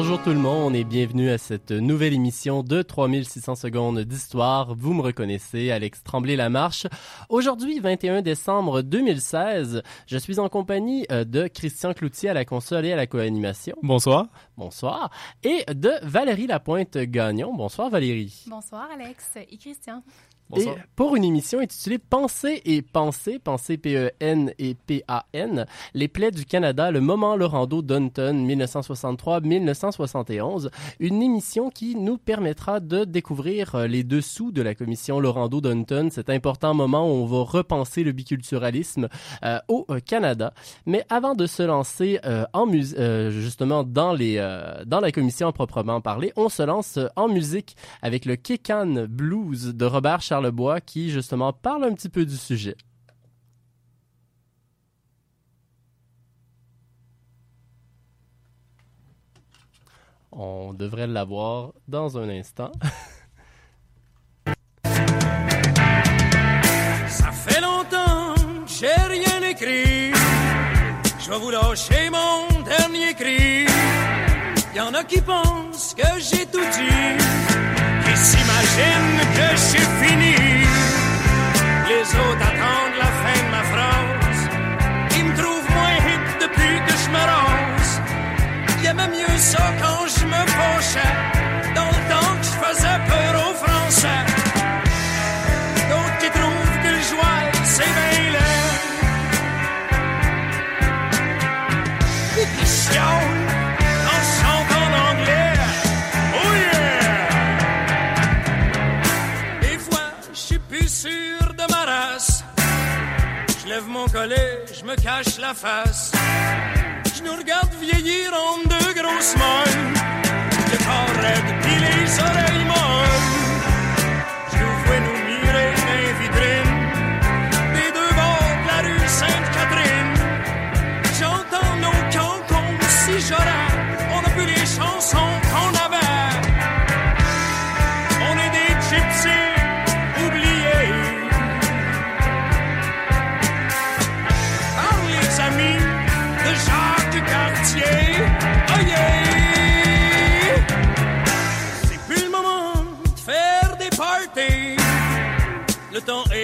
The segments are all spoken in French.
Bonjour tout le monde et bienvenue à cette nouvelle émission de 3600 secondes d'histoire. Vous me reconnaissez, Alex Tremblay-Lamarche. Aujourd'hui, 21 décembre 2016, je suis en compagnie euh, de Christian Cloutier à la console et à la co-animation. Bonsoir. Bonsoir. Et de Valérie Lapointe-Gagnon. Bonsoir Valérie. Bonsoir Alex et Christian. Et pour une émission intitulée Penser et penser, penser P-E-N et P-A-N, les plaies du Canada, le moment Laurando Dunton 1963-1971, une émission qui nous permettra de découvrir euh, les dessous de la commission Laurando Dunton, cet important moment où on va repenser le biculturalisme euh, au euh, Canada. Mais avant de se lancer en justement dans les dans la commission proprement parlée, on se lance en musique avec le Kekan Blues de Robert Charles Bois qui justement parle un petit peu du sujet. On devrait l'avoir dans un instant. Ça fait longtemps que j'ai rien écrit. Je vais vous lâcher mon dernier cri. Y en a qui pensent que j'ai tout dit s'imaginent que j'ai fini. Les autres attendent la fin de ma phrase. Ils me trouvent moins hip depuis que je me rase. Y'aimait mieux ça quand je me penchais. Mon collet, je me cache la face. Je nous regarde vieillir en deux grosses molles. Le corps raide puis les oreilles molles.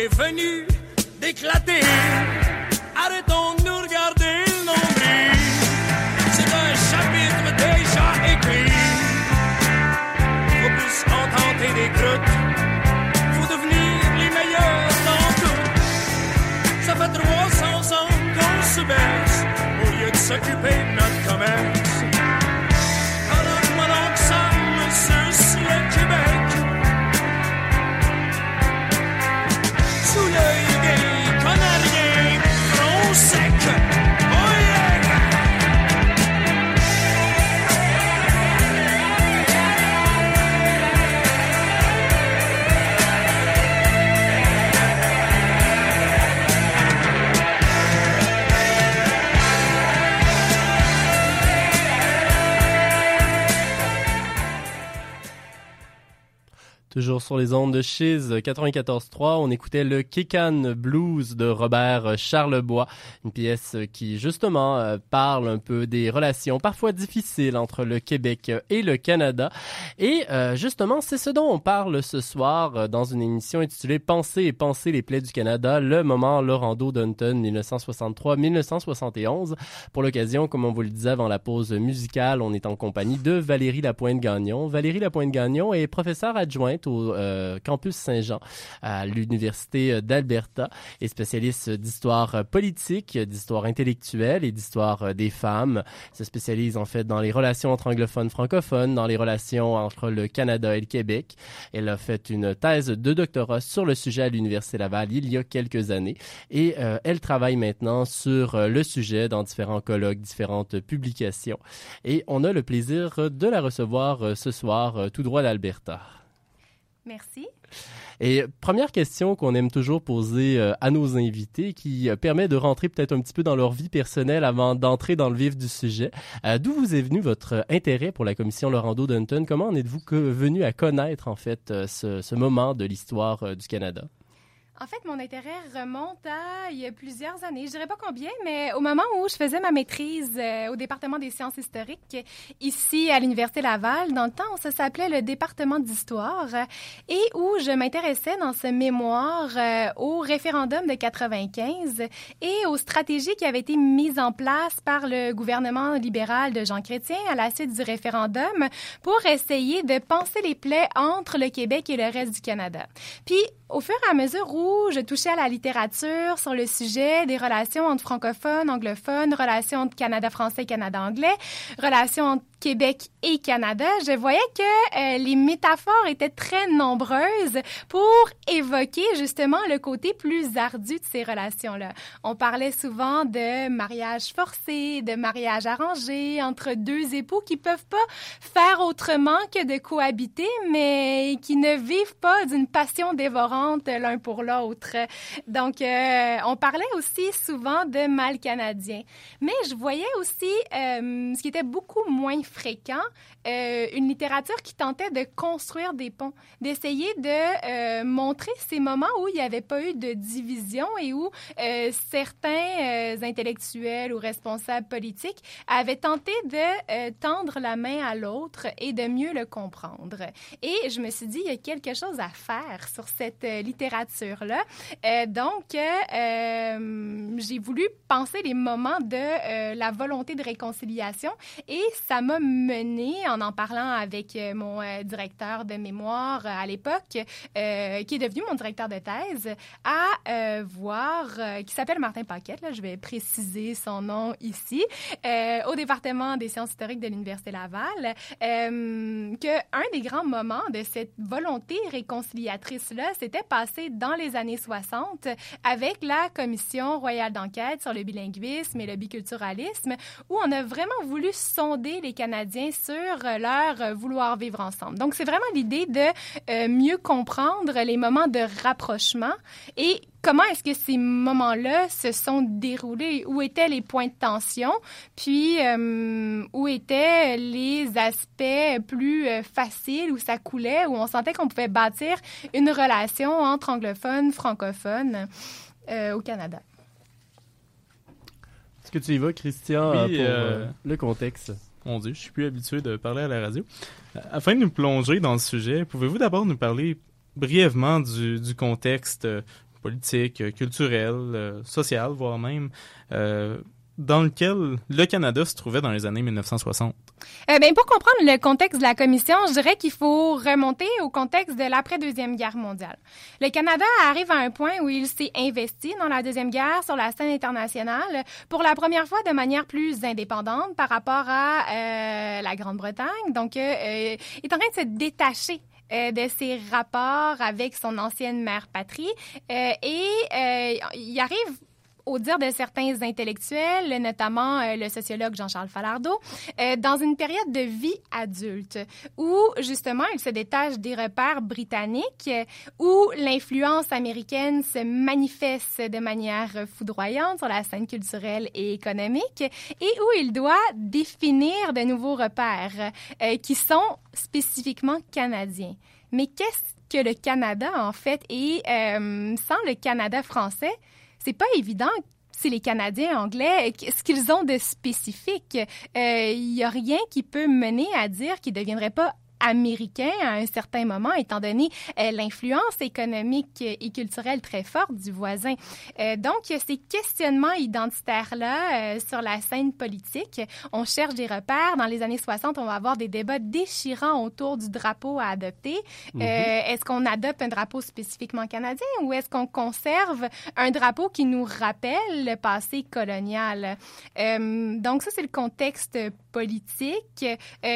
Est venu d'éclater. Arrêtons de nous regarder le nombril. C'est un chapitre déjà écrit. Faut plus contenter des croûtes. Faut devenir les meilleurs dans tout. Ça fait 300 ans qu'on se baisse au lieu de s'occuper de Toujours sur les ondes de Chiz 94.3, on écoutait le Kikan Blues de Robert Charlebois, une pièce qui justement euh, parle un peu des relations parfois difficiles entre le Québec et le Canada. Et euh, justement, c'est ce dont on parle ce soir euh, dans une émission intitulée Penser et penser les plaies du Canada, le moment Laurando Dunton 1963-1971. Pour l'occasion, comme on vous le disait avant la pause musicale, on est en compagnie de Valérie Lapointe-Gagnon. Valérie Lapointe-Gagnon est professeure adjointe au euh, campus Saint-Jean à l'Université d'Alberta et spécialiste d'histoire politique, d'histoire intellectuelle et d'histoire euh, des femmes. Elle se spécialise en fait dans les relations entre anglophones francophones, dans les relations entre le Canada et le Québec. Elle a fait une thèse de doctorat sur le sujet à l'Université Laval il y a quelques années et euh, elle travaille maintenant sur le sujet dans différents colloques, différentes publications. Et on a le plaisir de la recevoir ce soir tout droit d'Alberta. Merci. Et première question qu'on aime toujours poser euh, à nos invités, qui euh, permet de rentrer peut-être un petit peu dans leur vie personnelle avant d'entrer dans le vif du sujet. Euh, D'où vous est venu votre intérêt pour la commission Laurando Dunton Comment en êtes-vous venu à connaître en fait ce, ce, moment de l'histoire du Canada? En fait, mon intérêt remonte à il y a plusieurs années. Je dirais pas combien, mais au moment où je faisais ma maîtrise euh, au département des sciences historiques ici à l'université Laval, dans le temps ça s'appelait le département d'histoire et où je m'intéressais dans ce mémoire euh, au référendum de 95 et aux stratégies qui avaient été mises en place par le gouvernement libéral de Jean Chrétien à la suite du référendum pour essayer de penser les plaies entre le Québec et le reste du Canada. Puis au fur et à mesure où je touchais à la littérature sur le sujet des relations entre francophones, anglophones, relations entre Canada français, Canada anglais, relations entre Québec et Canada, je voyais que euh, les métaphores étaient très nombreuses pour évoquer justement le côté plus ardu de ces relations-là. On parlait souvent de mariage forcé, de mariage arrangé entre deux époux qui peuvent pas faire autrement que de cohabiter, mais qui ne vivent pas d'une passion dévorante l'un pour l'autre. Donc, euh, on parlait aussi souvent de mal canadien. Mais je voyais aussi euh, ce qui était beaucoup moins fréquent, euh, une littérature qui tentait de construire des ponts, d'essayer de euh, montrer ces moments où il n'y avait pas eu de division et où euh, certains intellectuels ou responsables politiques avaient tenté de tendre la main à l'autre et de mieux le comprendre. Et je me suis dit, il y a quelque chose à faire sur cette littérature-là. donc, j'ai voulu penser les moments de la volonté de réconciliation et ça m'a mené en en parlant avec euh, mon euh, directeur de mémoire euh, à l'époque, qui est devenu mon directeur de thèse, à voir, qui s'appelle Martin Paquette, là, je vais préciser son nom ici, au département des sciences historiques de l'Université Laval, que un des grands moments de cette volonté réconciliatrice-là s'était passé dans les années 60 avec la Commission royale d'enquête sur le bilinguisme et le biculturalisme, où on a vraiment voulu sonder les Canadiens sur leur euh, vouloir vivre ensemble. Donc, c'est vraiment l'idée de euh, mieux comprendre les moments de rapprochement et comment est-ce que ces moments-là se sont déroulés? Où étaient les points de tension? Puis, euh, où étaient les aspects plus faciles, où ça coulait, où on sentait qu'on pouvait bâtir une relation entre anglophones, francophones au Canada? Est-ce que tu y vas, Christian, pour le contexte? Mon Dieu, je suis plus habitué de parler à la radio. Euh, afin de nous plonger dans le sujet, pouvez-vous d'abord nous parler brièvement du, contexte euh, politique, euh, culturel, social, voire même, dans lequel le Canada se trouvait dans les années 1960? Euh, ben, pour comprendre le contexte de la commission, je dirais qu'il faut remonter au contexte de l'après-deuxième guerre mondiale. Le Canada arrive à un point où il s'est investi dans la deuxième guerre sur la scène internationale pour la première fois de manière plus indépendante par rapport à euh, la Grande-Bretagne. Donc, euh, euh, est en train de se détacher de ses rapports avec son ancienne mère patrie et il arrive au dire de certains intellectuels, notamment euh, le sociologue Jean-Charles Falardeau, euh, dans une période de vie adulte où justement il se détache des repères britanniques, où l'influence américaine se manifeste de manière foudroyante sur la scène culturelle et économique, et où il doit définir de nouveaux repères euh, qui sont spécifiquement canadiens. Mais qu'est-ce que le Canada en fait? Et sans le Canada français, c'est pas évident c'est les Canadiens anglais, ce qu'ils ont de spécifique? Il euh, n'y a rien qui peut mener à dire qu'ils ne deviendraient pas américain à un certain moment, étant donné euh, l'influence économique et culturelle très forte du voisin. Euh, donc, ces questionnements identitaires-là euh, sur la scène politique, on cherche des repères. Dans les années 60, on va avoir des débats déchirants autour du drapeau à adopter. Mhm. est-ce qu'on adopte un drapeau spécifiquement canadien ou est-ce qu'on conserve un drapeau qui nous rappelle le passé colonial? donc, ça, c'est le contexte politique.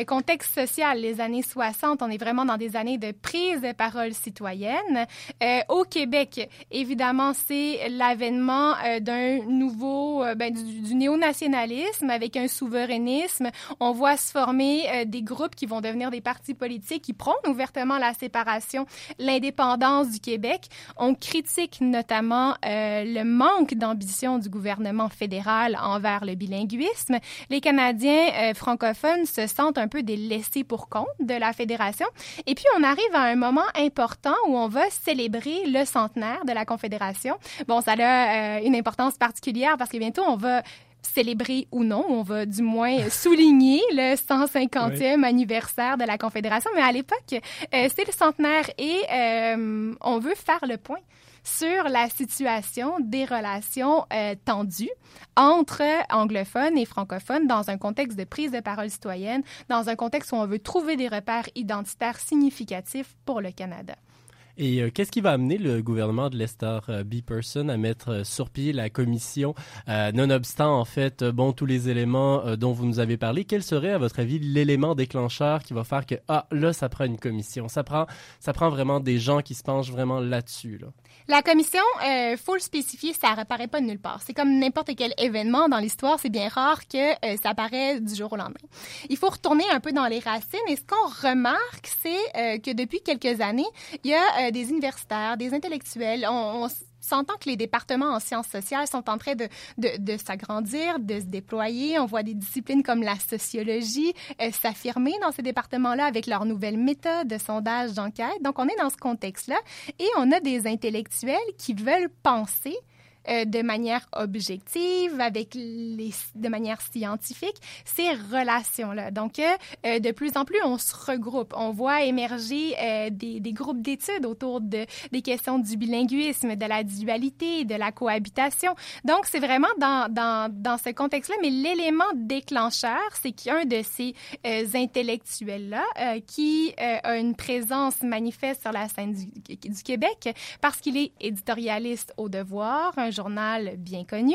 contexte social, les années 60, on est vraiment dans des années de prise de parole citoyenne. Euh, au Québec, évidemment, c'est l'avènement euh, d'un nouveau, euh, ben, du, du néo-nationalisme avec un souverainisme. On voit se former des groupes qui vont devenir des partis politiques qui prônent ouvertement la séparation, l'indépendance du Québec. On critique notamment le manque d'ambition du gouvernement fédéral envers le bilinguisme. Les Canadiens francophones se sentent un peu des laissés pour compte de la la fédération. Et puis, on arrive à un moment important où on va célébrer le centenaire de la Confédération. Bon, ça a une importance particulière parce que bientôt, on va célébrer ou non, on va du moins souligner le 150e anniversaire de la Confédération, mais à l'époque, euh, c'est le centenaire et euh, on veut faire le point sur la situation des relations euh, tendues entre anglophones et francophones dans un contexte de prise de parole citoyenne, dans un contexte où on veut trouver des repères identitaires significatifs pour le Canada. Et euh, qu'est-ce qui va amener le gouvernement de Lester euh, B. Person à mettre sur pied la commission, nonobstant en fait, bon, tous les éléments dont vous nous avez parlé, quel serait à votre avis l'élément déclencheur qui va faire que ah là ça prend une commission, ça prend ça prend vraiment des gens qui se penchent vraiment là-dessus là. La commission, euh, faut le spécifier, ça apparaît pas de nulle part. C'est comme n'importe quel événement dans l'histoire, c'est bien rare que ça apparaît du jour au lendemain. Il faut retourner un peu dans les racines et ce qu'on remarque, c'est que depuis quelques années, il y a des universitaires, des intellectuels. On, s'entend que les départements en sciences sociales sont en train de, de, s'agrandir, de se déployer. On voit des disciplines comme la sociologie euh, s'affirmer dans ces départements-là avec leurs nouvelles méthodes de sondage, d'enquête. Donc, on est dans ce contexte-là et on a des intellectuels qui veulent penser euh, de manière objective, avec les, de manière scientifique, ces relations-là. Donc, euh, euh, de plus en plus, on se regroupe. On voit émerger des, des, groupes d'études autour de, des questions du bilinguisme, de la dualité, de la cohabitation. Donc, c'est vraiment dans, dans, dans ce contexte-là. Mais l'élément déclencheur, c'est qu'un de ces intellectuels-là, qui a une présence manifeste sur la scène du, du Québec, parce qu'il est éditorialiste au devoir, journal bien connu,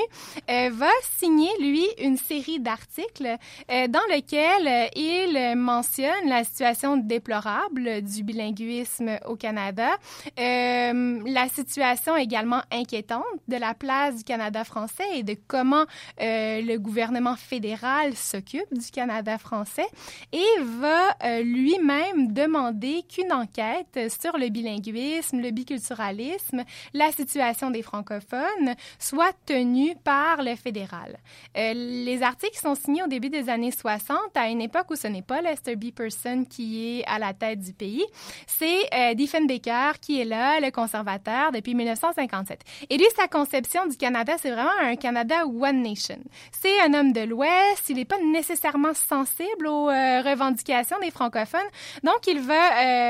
euh, va signer, lui, une série d'articles euh, dans lesquels euh, il mentionne la situation déplorable du bilinguisme au Canada, la situation également inquiétante de la place du Canada français et de comment le gouvernement fédéral s'occupe du Canada français et va lui-même demander qu'une enquête sur le bilinguisme, le biculturalisme, la situation des francophones soit tenue par le fédéral. Euh, les articles sont signés au début des années 60, à une époque où ce n'est pas Lester B. Person qui est à la tête du pays. C'est euh, Diefenbaker qui est là, le conservateur, depuis 1957. Et lui, sa conception du Canada, c'est vraiment un Canada One Nation. C'est un homme de l'Ouest, il n'est pas nécessairement sensible aux euh, revendications des francophones, donc il va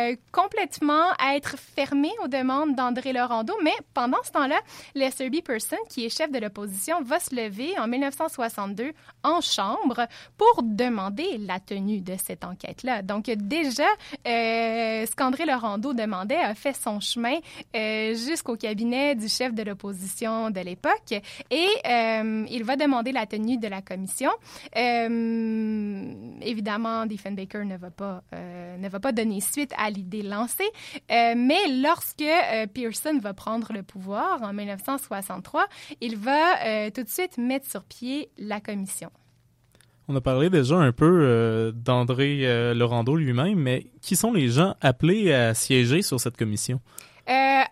euh, complètement être fermé aux demandes d'André Laurando, mais pendant ce temps-là, Lester B qui est chef de l'opposition, va se lever en 1962 en Chambre pour demander la tenue de cette enquête-là. Donc déjà, euh, ce qu'André Laurando demandait a fait son chemin euh, jusqu'au cabinet du chef de l'opposition de l'époque et euh, il va demander la tenue de la commission. Évidemment, Diefenbaker ne va pas ne va pas donner suite à l'idée lancée, mais lorsque Pearson va prendre le pouvoir en 1963, il va euh, tout de suite mettre sur pied la commission. On a parlé déjà un peu euh, d'André euh, Laurando lui-même, mais qui sont les gens appelés à siéger sur cette commission?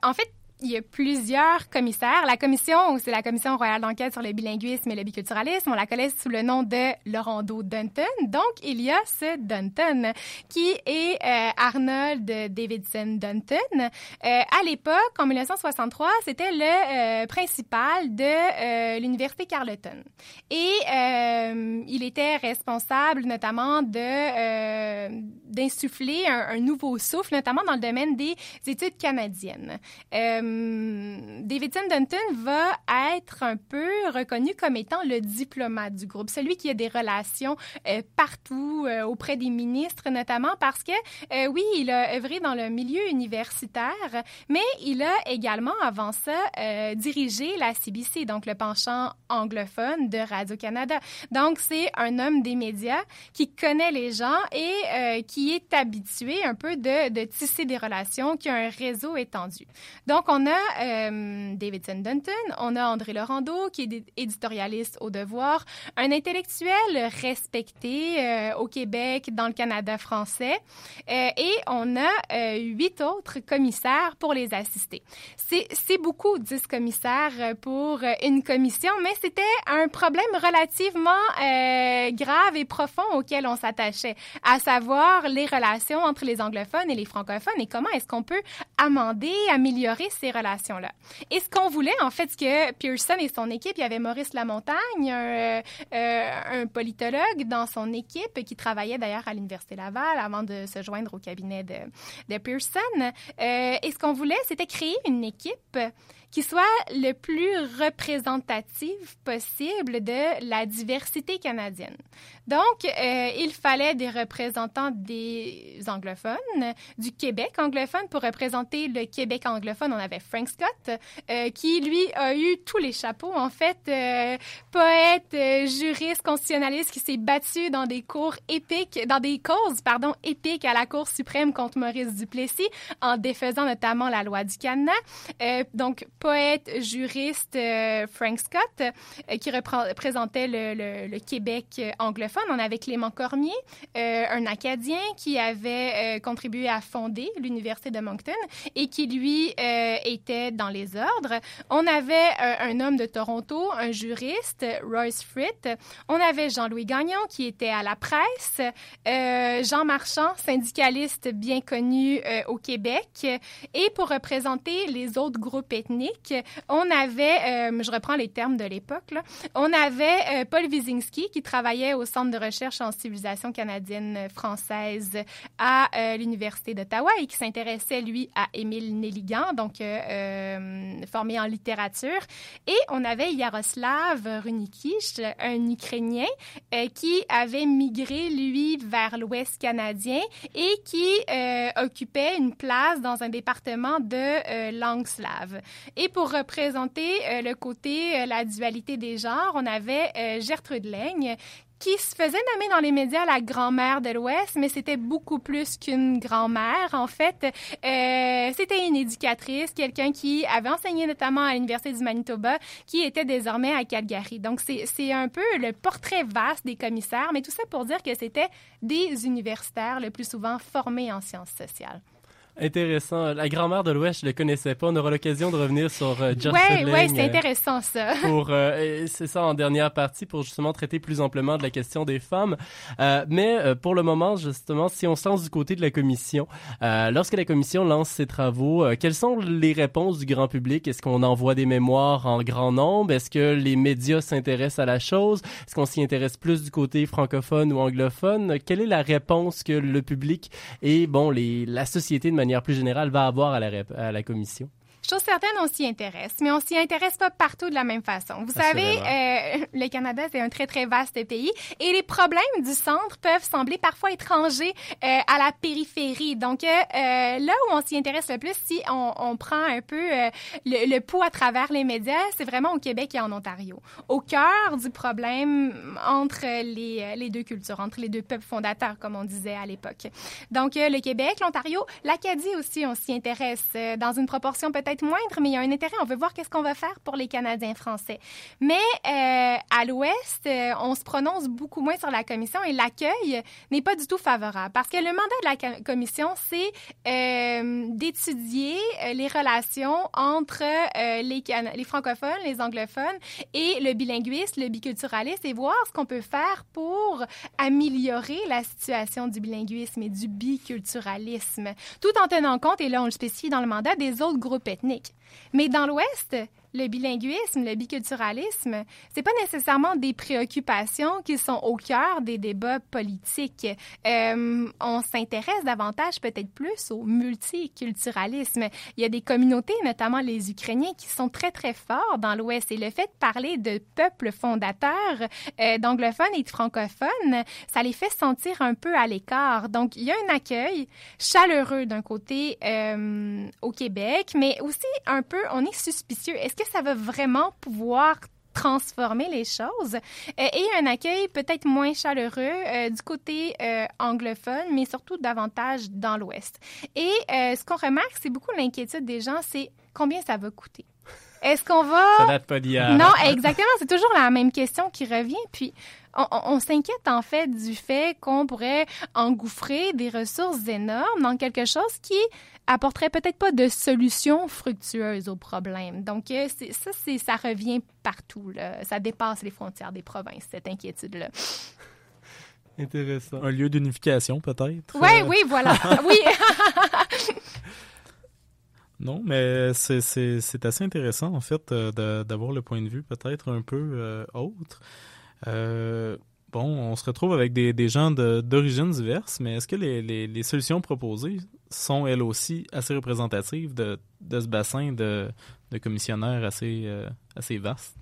en fait, il y a plusieurs commissaires. La commission, c'est la commission royale d'enquête sur le bilinguisme et le biculturalisme, on la connaît sous le nom de Laurando Dunton. Donc, il y a ce Dunton qui est euh, Arnold Davidson Dunton. Euh, à l'époque, en 1963, c'était le euh, principal de l'université Carleton. Et il était responsable notamment de d'insuffler un, nouveau souffle, notamment dans le domaine des études canadiennes. Davidson Dunton va être un peu reconnu comme étant le diplomate du groupe, celui qui a des relations euh, partout euh, auprès des ministres notamment parce que oui, il a œuvré dans le milieu universitaire, mais il a également avant ça dirigé la CBC, donc le penchant anglophone de Radio-Canada. Donc c'est un homme des médias qui connaît les gens et qui est habitué un peu de, de tisser des relations, qui a un réseau étendu. Donc on on a euh, Davidson Dunton, on a André Laurando, qui est éditorialiste au Devoir, un intellectuel respecté euh, au Québec, dans le Canada français, euh, et on a huit autres commissaires pour les assister. C'est beaucoup, dix commissaires pour une commission, mais c'était un problème relativement grave et profond auquel on s'attachait, à savoir les relations entre les anglophones et les francophones et comment est-ce qu'on peut amender, améliorer ces relations-là. Et ce qu'on voulait, en fait, ce que Pearson et son équipe, il y avait Maurice Lamontagne, un, euh, politologue dans son équipe qui travaillait d'ailleurs à l'Université Laval avant de se joindre au cabinet de, de Pearson. Euh, et ce qu'on voulait, c'était créer une équipe qui soit le plus représentative possible de la diversité canadienne. Donc, euh, il fallait des représentants des anglophones, du Québec anglophone. Pour représenter le Québec anglophone, on avait Frank Scott, euh, qui, lui, a eu tous les chapeaux. En fait, euh, poète, juriste, constitutionnaliste, qui s'est battu dans des cours épiques, dans des causes, pardon, épiques à la Cour suprême contre Maurice Duplessis, en défaisant notamment la loi du Canada. donc, poète, juriste Frank Scott, qui représentait le, Québec anglophone on avait Clément Cormier, euh, un Acadien qui avait euh, contribué à fonder l'Université de Moncton et qui, lui, euh, était dans les ordres. On avait un homme de Toronto, un juriste, Royce Fritt. On avait Jean-Louis Gagnon qui était à la presse. Jean Marchand, syndicaliste bien connu au Québec. Et pour représenter les autres groupes ethniques, on avait, je reprends les termes de l'époque, on avait Paul Wisinski qui travaillait au Centre de recherche en civilisation canadienne française à euh, l'Université d'Ottawa et qui s'intéressait, lui, à Émile Nelligan, donc euh, euh, formé en littérature. Et on avait Yaroslav Runikich, un Ukrainien qui avait migré, lui, vers l'Ouest canadien et qui occupait une place dans un département de langue slave. Pour représenter le côté, la dualité des genres, on avait Gertrude Laigne qui se faisait nommer dans les médias la grand-mère de l'Ouest, mais c'était beaucoup plus qu'une grand-mère. En fait, euh, c'était une éducatrice, quelqu'un qui avait enseigné notamment à l'Université du Manitoba, qui était désormais à Calgary. Donc, c'est un peu le portrait vaste des commissaires, mais tout ça pour dire que c'était des universitaires, le plus souvent formés en sciences sociales. Intéressant. La grand-mère de l'Ouest, je ne le connaissais pas. On aura l'occasion de revenir sur euh, Oui, ouais, c'est euh, intéressant ça. pour euh, c'est ça en dernière partie pour justement traiter plus amplement de la question des femmes. Euh, mais euh, pour le moment, justement, si on se lance du côté de la commission, lorsque la commission lance ses travaux, quelles sont les réponses du grand public? Est-ce qu'on envoie des mémoires en grand nombre? Est-ce que les médias s'intéressent à la chose? Est-ce qu'on s'y intéresse plus du côté francophone ou anglophone? Quelle est la réponse que le public et bon les la société de manière plus générale, va avoir à la commission? Chose certaine, on s'y intéresse, mais on s'y intéresse pas partout de la même façon. Vous savez, euh, le Canada, c'est un très, très vaste pays et les problèmes du centre peuvent sembler parfois étrangers euh, à la périphérie. Donc, euh, euh là où on s'y intéresse le plus, si on, on prend un peu euh, le, le, pouls à travers les médias, c'est vraiment au Québec et en Ontario. Au cœur du problème entre les, les deux cultures, entre les deux peuples fondateurs, comme on disait à l'époque. Donc, le Québec, l'Ontario, l'Acadie aussi, on s'y intéresse dans une proportion peut-être moindre, mais il y a un intérêt. On veut voir qu'est-ce qu'on va faire pour les Canadiens français. Mais euh, à l'Ouest, euh, on se prononce beaucoup moins sur la commission et l'accueil n'est pas du tout favorable parce que le mandat de la commission, c'est euh, d'étudier euh, les relations entre euh, les, les francophones, les anglophones et le bilinguisme, le biculturalisme et voir ce qu'on peut faire pour améliorer la situation du bilinguisme et du biculturalisme, tout en tenant compte, et là on le spécifie dans le mandat, des autres groupes. Mais dans l'Ouest, le bilinguisme, le biculturalisme, c'est pas nécessairement des préoccupations qui sont au cœur des débats politiques. Euh, on s'intéresse davantage peut-être plus au multiculturalisme. Il y a des communautés, notamment les Ukrainiens, qui sont très très forts dans l'Ouest et le fait de parler de peuples fondateurs euh, d'anglophones et de francophones, ça les fait sentir un peu à l'écart. Donc il y a un accueil chaleureux d'un côté euh, au Québec, mais aussi un peu on est suspicieux. Que ça va vraiment pouvoir transformer les choses et un accueil peut-être moins chaleureux du côté anglophone, mais surtout davantage dans l'Ouest. Et ce qu'on remarque, c'est beaucoup l'inquiétude des gens, c'est combien ça va coûter. Est-ce qu'on va... Ça date pas d'hier. Non, exactement. C'est toujours la même question qui revient. Puis, on, s'inquiète en fait du fait qu'on pourrait engouffrer des ressources énormes dans quelque chose qui apporterait peut-être pas de solution fructueuse au problème. Donc, euh, ça, ça revient partout. Là. Ça dépasse les frontières des provinces, cette inquiétude-là. Intéressant. Un lieu d'unification, peut-être? Oui, oui, voilà. oui. Non, mais c'est assez intéressant, en fait, euh, d'avoir le point de vue peut-être un peu euh, autre. Euh, bon, on se retrouve avec des, gens d'origines diverses, mais est-ce que les, solutions proposées sont elles aussi assez représentatives de, ce bassin de, commissionnaires assez, assez vaste?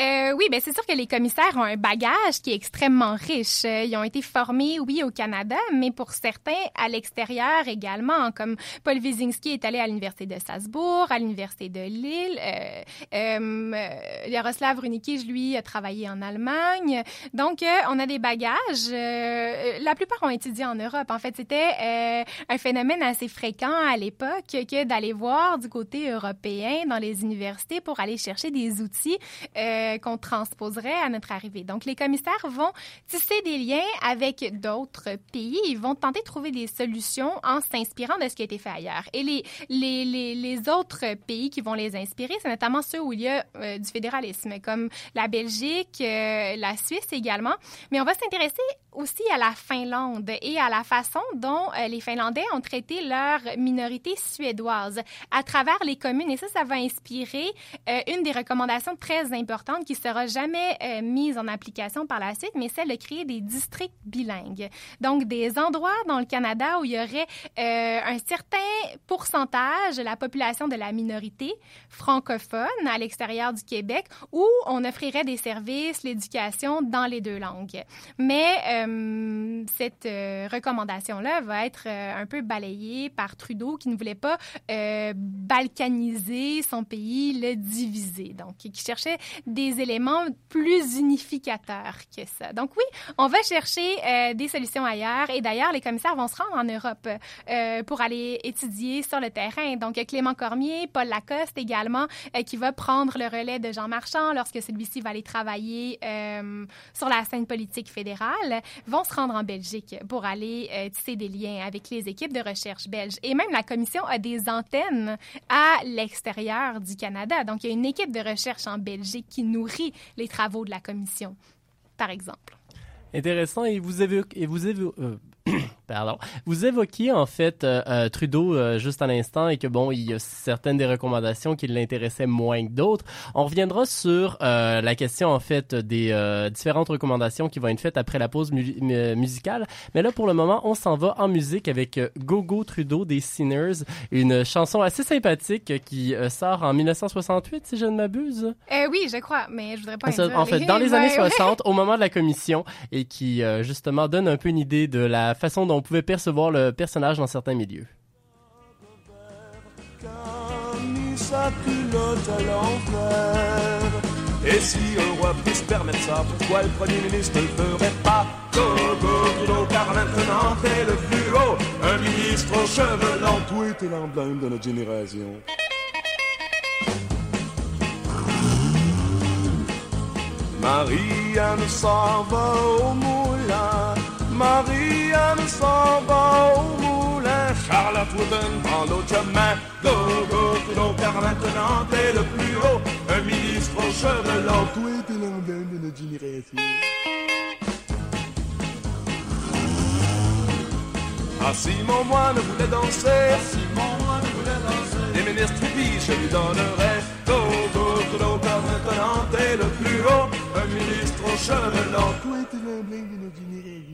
Euh, oui, ben c'est sûr que les commissaires ont un bagage qui est extrêmement riche. Euh, ils ont été formés, oui, au Canada, mais pour certains à l'extérieur également, comme Paul Wisinski est allé à l'université de Strasbourg, à l'université de Lille. Euh, euh, Jaroslav Runikij, lui, a travaillé en Allemagne. Donc, euh, on a des bagages. la plupart ont étudié en Europe. En fait, c'était un phénomène assez fréquent à l'époque que d'aller voir du côté européen dans les universités pour aller chercher des outils. Euh, euh, qu'on transposerait à notre arrivée. Donc, les commissaires vont tisser des liens avec d'autres pays. Ils vont tenter de trouver des solutions en s'inspirant de ce qui a été fait ailleurs. Et les, autres pays qui vont les inspirer, c'est notamment ceux où il y a euh, du fédéralisme, comme la Belgique, euh, la Suisse également. Mais on va s'intéresser aussi à la Finlande et à la façon dont les Finlandais ont traité leur minorité suédoise à travers les communes. Et ça, ça va inspirer une des recommandations très importantes qui sera jamais euh, mise en application par la suite, mais celle de créer des districts bilingues. Donc, des endroits dans le Canada où il y aurait euh, un certain pourcentage de la population de la minorité francophone à l'extérieur du Québec où on offrirait des services, l'éducation dans les deux langues. Mais euh, cette recommandation-là va être un peu balayée par Trudeau qui ne voulait pas balkaniser son pays, le diviser. Donc, qui cherchait des éléments plus unificateurs que ça. Donc oui, on va chercher euh, des solutions ailleurs et d'ailleurs, les commissaires vont se rendre en Europe euh, pour aller étudier sur le terrain. Donc Clément Cormier, Paul Lacoste également, euh, qui va prendre le relais de Jean Marchand lorsque celui-ci va aller travailler sur la scène politique fédérale, vont se rendre en Belgique pour aller tisser des liens avec les équipes de recherche belges. Et même la commission a des antennes à l'extérieur du Canada. Donc il y a une équipe de recherche en Belgique qui nourrit les travaux de la commission, par exemple. Intéressant. Et vous avez, et vous avez, euh, Pardon. Vous évoquiez en fait euh, euh, Trudeau euh, juste à l'instant et que bon, il y a certaines des recommandations qui l'intéressaient moins que d'autres. On reviendra sur la question en fait des différentes recommandations qui vont être faites après la pause musicale. Mais là, pour le moment, on s'en va en musique avec Gogo Trudeau des Sinners, une chanson assez sympathique qui sort en 1968, si je ne m'abuse. oui, je crois, mais je voudrais pas. En, en fait, dans les années 60, au moment de la commission, et qui justement donne un peu une idée de la façon dont on pouvait percevoir le personnage dans certains milieux. Et si un roi puisse permettre ça, pourquoi le Premier ministre ne ferait pas? Go, go, car maintenant t'es le plus haut, un ministre aux cheveux longs. Toi, t'es l'emblème de notre génération. Marie-Anne s'en va au moulin Marianne s'en va au moulin, Charlotte Wooden prend l'autre chemin. Go, go, go, car maintenant t'es le plus haut, un ministre aux cheveux longs. Toi, t'es l'emblème de notre génération. Ah, Simon, moi ne voulait danser, Simon, moi ne voulait danser. Des ministres puis je lui donnerais. Go, go, go, car maintenant t'es le plus haut, un ministre aux cheveux longs. Toi, t'es l'emblème de notre génération.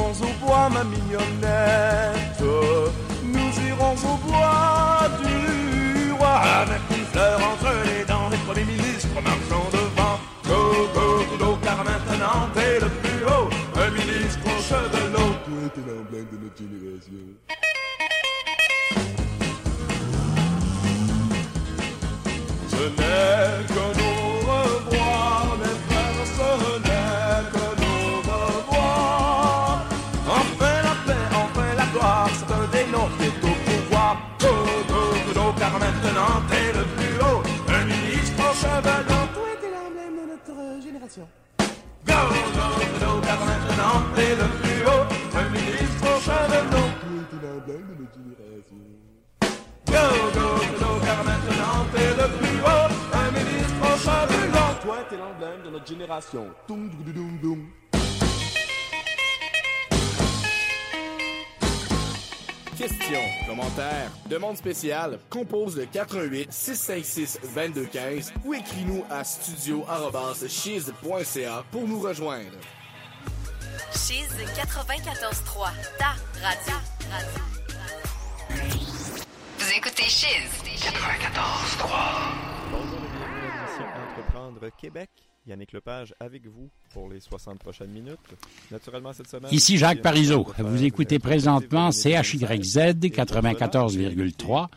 irons au bois, ma mignonnette. Nous irons au bois du roi. Avec une fleur entre les dents, les premiers ministres marchant devant. Go, go, go, car maintenant t'es le plus haut. Un ministre au chevelot. Tu étais l'emblème de notre génération. Génération. Go, go, go, le plus haut, un ministre. Go, go, go, car maintenant t'es le plus haut, un ministre au. Toi t'es l'emblème de notre génération. Toum, doum, doum, doum. Questions, commentaires, demandes spéciales, compose le 88 656 2215 ou écris-nous à studio@chiz.ca pour nous rejoindre. Chiz 94.3, ta radio. radio. Vous écoutez Chiz 94.3. Bonjour et bienvenue à l'émission Entreprendre Québec. Yannick Lepage avec vous pour les 60 prochaines minutes. Naturellement, cette semaine... Ici Jacques Parizeau. Vous écoutez présentement CHYZ 94,3,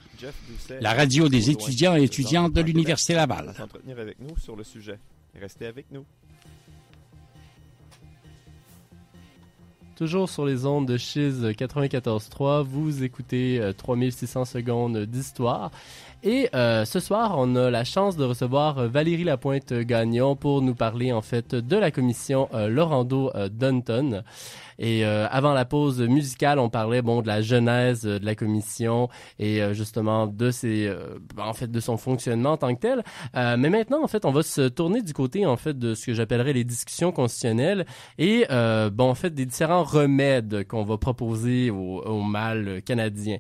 la radio des étudiants et étudiantes de l'Université Laval. s'entretenir avec nous sur le sujet. Restez avec nous. Toujours sur les ondes de Chiz 94.3, vous écoutez euh, 3600 secondes d'histoire. Et euh, ce soir, on a la chance de recevoir euh, Valérie Lapointe-Gagnon pour nous parler en fait de la commission euh, Lorando euh, Dunton. Et euh, avant la pause musicale, on parlait bon de la genèse de la commission et justement de ses, euh, en fait, de son fonctionnement en tant que tel. Mais maintenant, en fait, on va se tourner du côté en fait de ce que j'appellerais les discussions constitutionnelles et bon, en fait, des différents remèdes qu'on va proposer au, au mal canadien.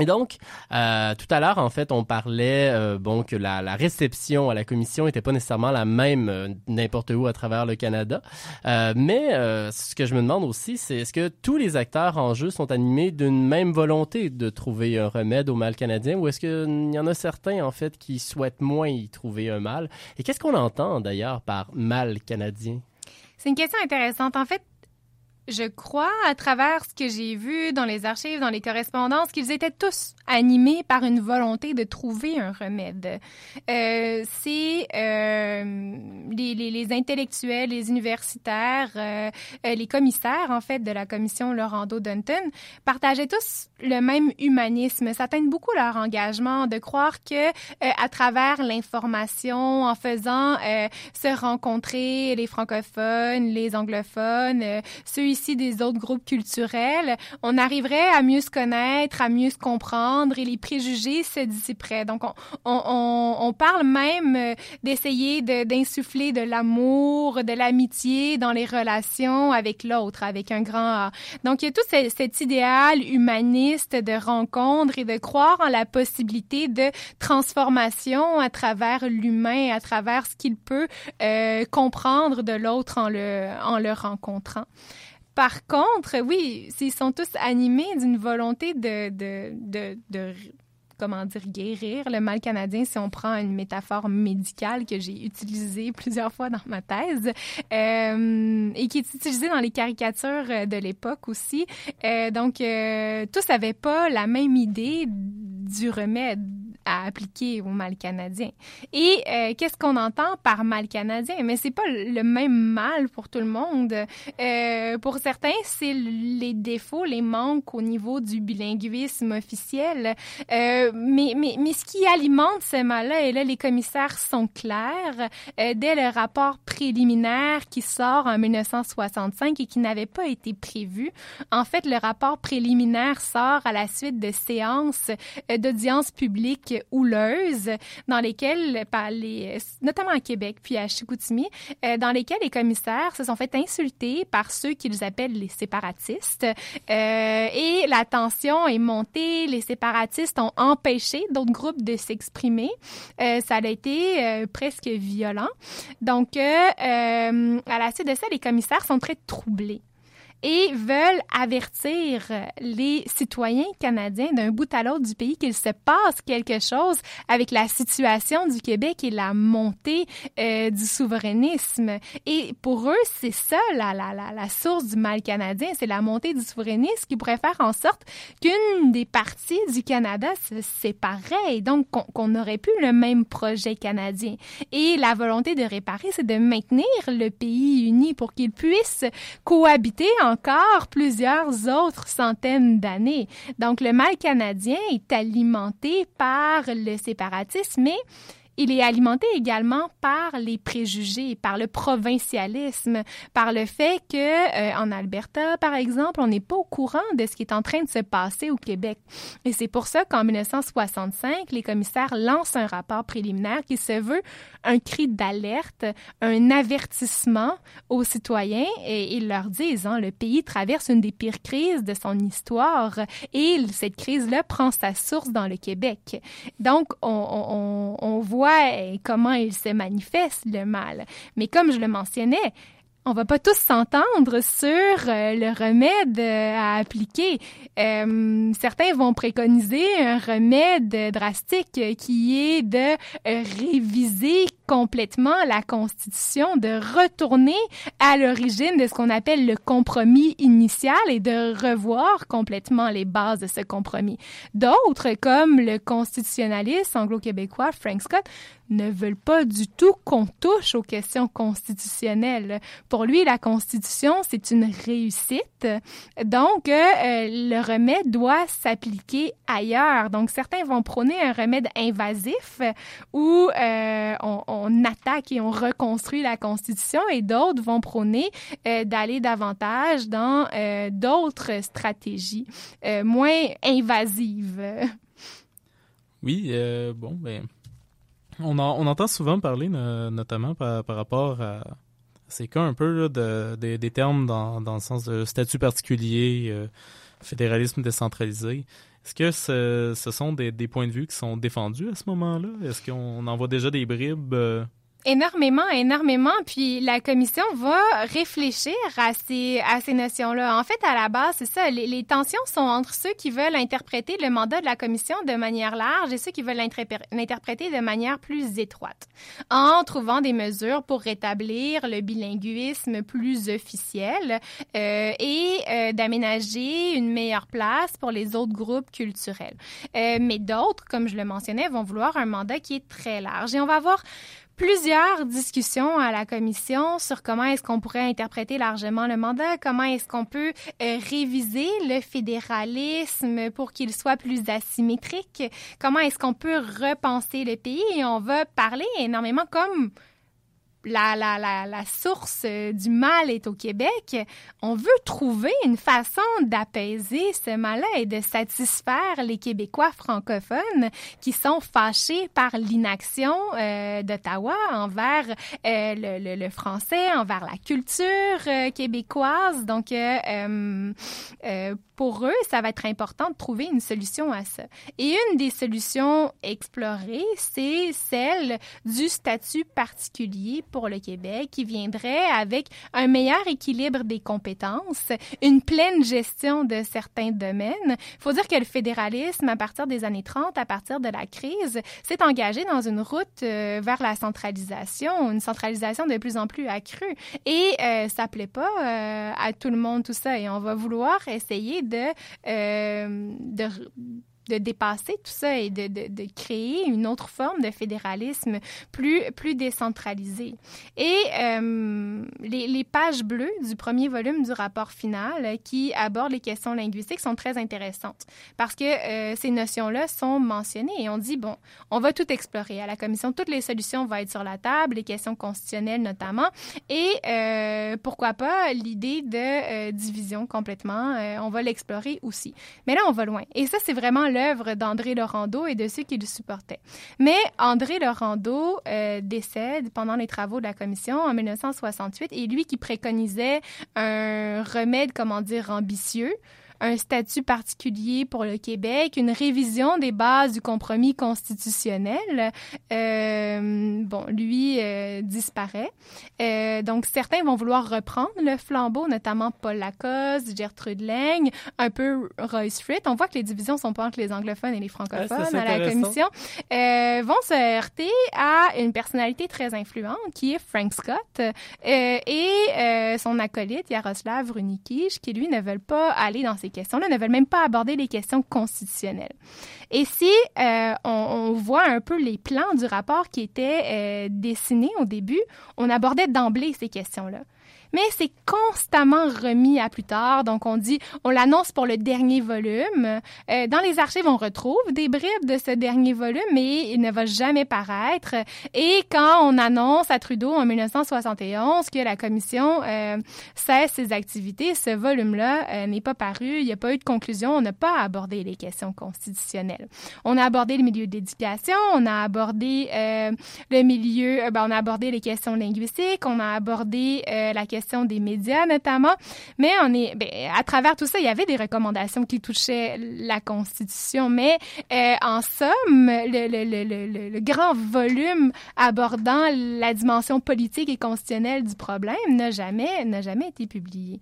Et donc, euh, tout à l'heure, en fait, on parlait euh, bon que la, la réception à la commission était pas nécessairement la même euh, n'importe où à travers le Canada. Euh, mais euh, ce que je me demande aussi, c'est est-ce que tous les acteurs en jeu sont animés d'une même volonté de trouver un remède au mal canadien, ou est-ce qu'il y en a certains en fait qui souhaitent moins y trouver un mal? Et qu'est-ce qu'on entend d'ailleurs par mal canadien? C'est une question intéressante. En fait, je crois, à travers ce que j'ai vu dans les archives, dans les correspondances, qu'ils étaient tous animés par une volonté de trouver un remède. Euh, c'est euh, les, les, les, intellectuels, les universitaires, euh, euh, les commissaires, en fait, de la commission Lorando-Dunton, partageaient tous le même humanisme. Ça teinte beaucoup leur engagement de croire que euh, à travers l'information, en faisant euh, se rencontrer les francophones, les anglophones, ceux ici des autres groupes culturels, on arriverait à mieux se connaître, à mieux se comprendre et les préjugés se dissiperaient. Donc, on, on, on parle même d'essayer d'insuffler de, l'amour, de l'amitié dans les relations avec l'autre, avec un grand A. Donc, il y a tout ce, cet idéal humaniste de rencontre et de croire en la possibilité de transformation à travers l'humain, à travers ce qu'il peut euh, comprendre de l'autre en le, en le rencontrant. Par contre, oui, ils sont tous animés d'une volonté de, de, de comment dire, guérir le mal canadien, si on prend une métaphore médicale que j'ai utilisée plusieurs fois dans ma thèse, euh, et qui est utilisée dans les caricatures de l'époque aussi. Euh, donc, euh, tous n'avaient pas la même idée du remède à appliquer au mal canadien. Et euh, qu'est-ce qu'on entend par mal canadien? Mais c'est pas le même mal pour tout le monde. Euh, pour certains, c'est les défauts, les manques au niveau du bilinguisme officiel. Euh, mais, mais, mais ce qui alimente ce mal-là, et là, les commissaires sont clairs, euh, dès le rapport préliminaire qui sort en 1965 et qui n'avait pas été prévu. En fait, le rapport préliminaire sort à la suite de séances euh, d'audience publique houleuses dans lesquelles, notamment à Québec puis à Chicoutimi, euh, dans lesquelles les commissaires se sont fait insulter par ceux qu'ils appellent les séparatistes. Euh, et la tension est montée, les séparatistes ont empêché d'autres groupes de s'exprimer. Euh, ça a été presque violent. Donc, à la suite de ça, les commissaires sont très troublés et veulent avertir les citoyens canadiens d'un bout à l'autre du pays qu'il se passe quelque chose avec la situation du Québec et la montée euh, du souverainisme. Et pour eux, c'est ça la, la, la, source du mal canadien, c'est la montée du souverainisme qui pourrait faire en sorte qu'une des parties du Canada se séparerait et donc qu'on qu aurait plus le même projet canadien. Et la volonté de réparer, c'est de maintenir le pays uni pour qu'il puisse cohabiter encore plusieurs autres centaines d'années. Donc, le mal canadien est alimenté par le séparatisme, mais il est alimenté également par les préjugés, par le provincialisme, par le fait que euh, en Alberta, par exemple, on n'est pas au courant de ce qui est en train de se passer au Québec. Et c'est pour ça qu'en 1965, les commissaires lancent un rapport préliminaire qui se veut un cri d'alerte, un avertissement aux citoyens et ils leur disent, hein, le pays traverse une des pires crises de son histoire et cette crise-là prend sa source dans le Québec. Donc, on, voit eh, comment il se manifeste, le mal. Mais comme je le mentionnais, on va pas tous s'entendre sur euh, le remède euh, à appliquer. Euh, certains vont préconiser un remède drastique qui est de réviser complètement la Constitution, de retourner à l'origine de ce qu'on appelle le compromis initial et de revoir complètement les bases de ce compromis. D'autres, comme le constitutionnaliste anglo-québécois Frank Scott, ne veulent pas du tout qu'on touche aux questions constitutionnelles. Pour lui, la Constitution, c'est une réussite. Donc, euh, le remède doit s'appliquer ailleurs. Donc, certains vont prôner un remède invasif où euh, on, attaque et on reconstruit la Constitution et d'autres vont prôner euh, d'aller davantage dans d'autres stratégies moins invasives. Oui, bon, ben on, entend souvent parler, notamment par, rapport à ces cas un peu de, des termes dans, dans, le sens de statut particulier, euh, fédéralisme décentralisé. Est-ce que ce, sont des, des, points de vue qui sont défendus à ce moment-là? Est-ce qu'on en voit déjà des bribes? Euh, Énormément, énormément. Puis la commission va réfléchir à ces, à ces notions-là. En fait, à la base, c'est ça. Les, les, tensions sont entre ceux qui veulent interpréter le mandat de la commission de manière large et ceux qui veulent l'interpréter de manière plus étroite, en trouvant des mesures pour rétablir le bilinguisme plus officiel euh, et euh, d'aménager une meilleure place pour les autres groupes culturels. Euh, mais d'autres, comme je le mentionnais, vont vouloir un mandat qui est très large. Et on va voir plusieurs discussions à la commission sur comment est-ce qu'on pourrait interpréter largement le mandat, comment est-ce qu'on peut euh, réviser le fédéralisme pour qu'il soit plus asymétrique, comment est-ce qu'on peut repenser le pays. Et on va parler énormément comme la, la, la, la, source euh, du mal est au Québec, on veut trouver une façon d'apaiser ce mal-là et de satisfaire les Québécois francophones qui sont fâchés par l'inaction euh, d'Ottawa envers euh, le, le, français, envers la culture québécoise. Donc, pour eux, ça va être important de trouver une solution à ça. Et une des solutions explorées, c'est celle du statut particulier pour le Québec qui viendrait avec un meilleur équilibre des compétences, une pleine gestion de certains domaines. Il faut dire que le fédéralisme, à partir des années 30, à partir de la crise, s'est engagé dans une route euh, vers la centralisation, une centralisation de plus en plus accrue. Et euh, ça plaît pas euh, à tout le monde tout ça. Et on va vouloir essayer de, euh, de de dépasser tout ça et de, de, créer une autre forme de fédéralisme plus, plus décentralisé. Et euh, les, les, pages bleues du premier volume du rapport final euh, qui aborde les questions linguistiques sont très intéressantes parce que euh, ces notions-là sont mentionnées et on dit, bon, on va tout explorer. À la commission, toutes les solutions vont être sur la table, les questions constitutionnelles notamment, et pourquoi pas l'idée de division complètement, on va l'explorer aussi. Mais là, on va loin. Et ça, c'est vraiment le d'André Laurando et de ceux qui le supportaient. Mais André Laurando euh, décède pendant les travaux de la commission en 1968 et lui qui préconisait un remède, comment dire, ambitieux, un statut particulier pour le Québec, une révision des bases du compromis constitutionnel. Euh, bon, lui euh, disparaît. Euh, donc, certains vont vouloir reprendre le flambeau, notamment Paul Lacoste, Gertrude Lang, un peu Royce Fritz. On voit que les divisions sont pas entre les anglophones et les francophones à la commission. Euh, vont se heurter à une personnalité très influente qui est Frank Scott euh, et son acolyte Yaroslav Runikij, qui lui ne veulent pas aller dans ces questions-là, ne veulent même pas aborder les questions constitutionnelles. Et si euh, on, voit un peu les plans du rapport qui étaient euh, dessinés au début, on abordait d'emblée ces questions-là. Mais c'est constamment remis à plus tard. Donc, on dit, on l'annonce pour le dernier volume. Euh, dans les archives, on retrouve des bribes de ce dernier volume, mais il ne va jamais paraître. Et quand on annonce à Trudeau en 1971 que la commission euh, cesse ses activités, ce volume-là euh, n'est pas paru, il n'y a pas eu de conclusion, on n'a pas abordé les questions constitutionnelles. On a abordé le milieu d'éducation, on a abordé euh, le milieu, euh, ben, on a abordé les questions linguistiques, on a abordé euh, la question des médias notamment, mais on est, ben, à travers tout ça, il y avait des recommandations qui touchaient la Constitution, mais euh, en somme, le, le, le, le, grand volume abordant la dimension politique et constitutionnelle du problème n'a jamais, n'a jamais été publié.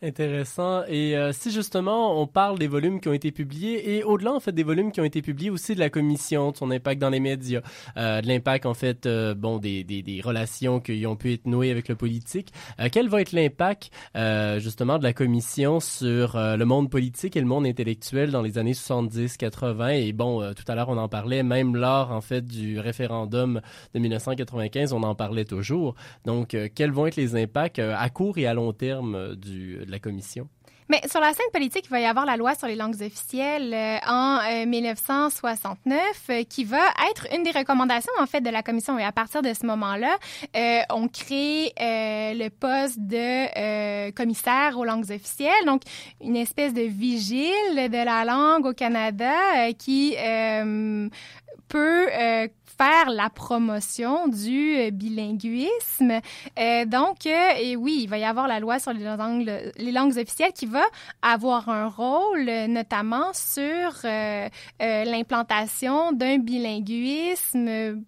Intéressant. Et euh, si justement on parle des volumes qui ont été publiés et au-delà en fait des volumes qui ont été publiés aussi de la commission, de son impact dans les médias, euh, de l'impact en fait euh, bon des, des, des relations qui ont pu être nouées avec le politique, euh, quel va être l'impact euh, justement de la commission sur euh, le monde politique et le monde intellectuel dans les années 70-80 et bon tout à l'heure on en parlait même lors en fait du référendum de 1995 on en parlait toujours. Donc quels vont être les impacts à court et à long terme du Mais sur la scène politique, il va y avoir la loi sur les langues officielles euh, en euh, 1969 euh, qui va être une des recommandations en fait de la commission. Et à partir de ce moment-là, euh, on crée euh, le poste de euh, commissaire aux langues officielles, donc une espèce de vigile de la langue au Canada euh, qui euh, peut euh, faire la promotion du euh, bilinguisme. Euh, donc, euh, et oui, il va y avoir la loi sur les langues, les langues officielles qui va avoir un rôle, notamment sur l'implantation d'un bilinguisme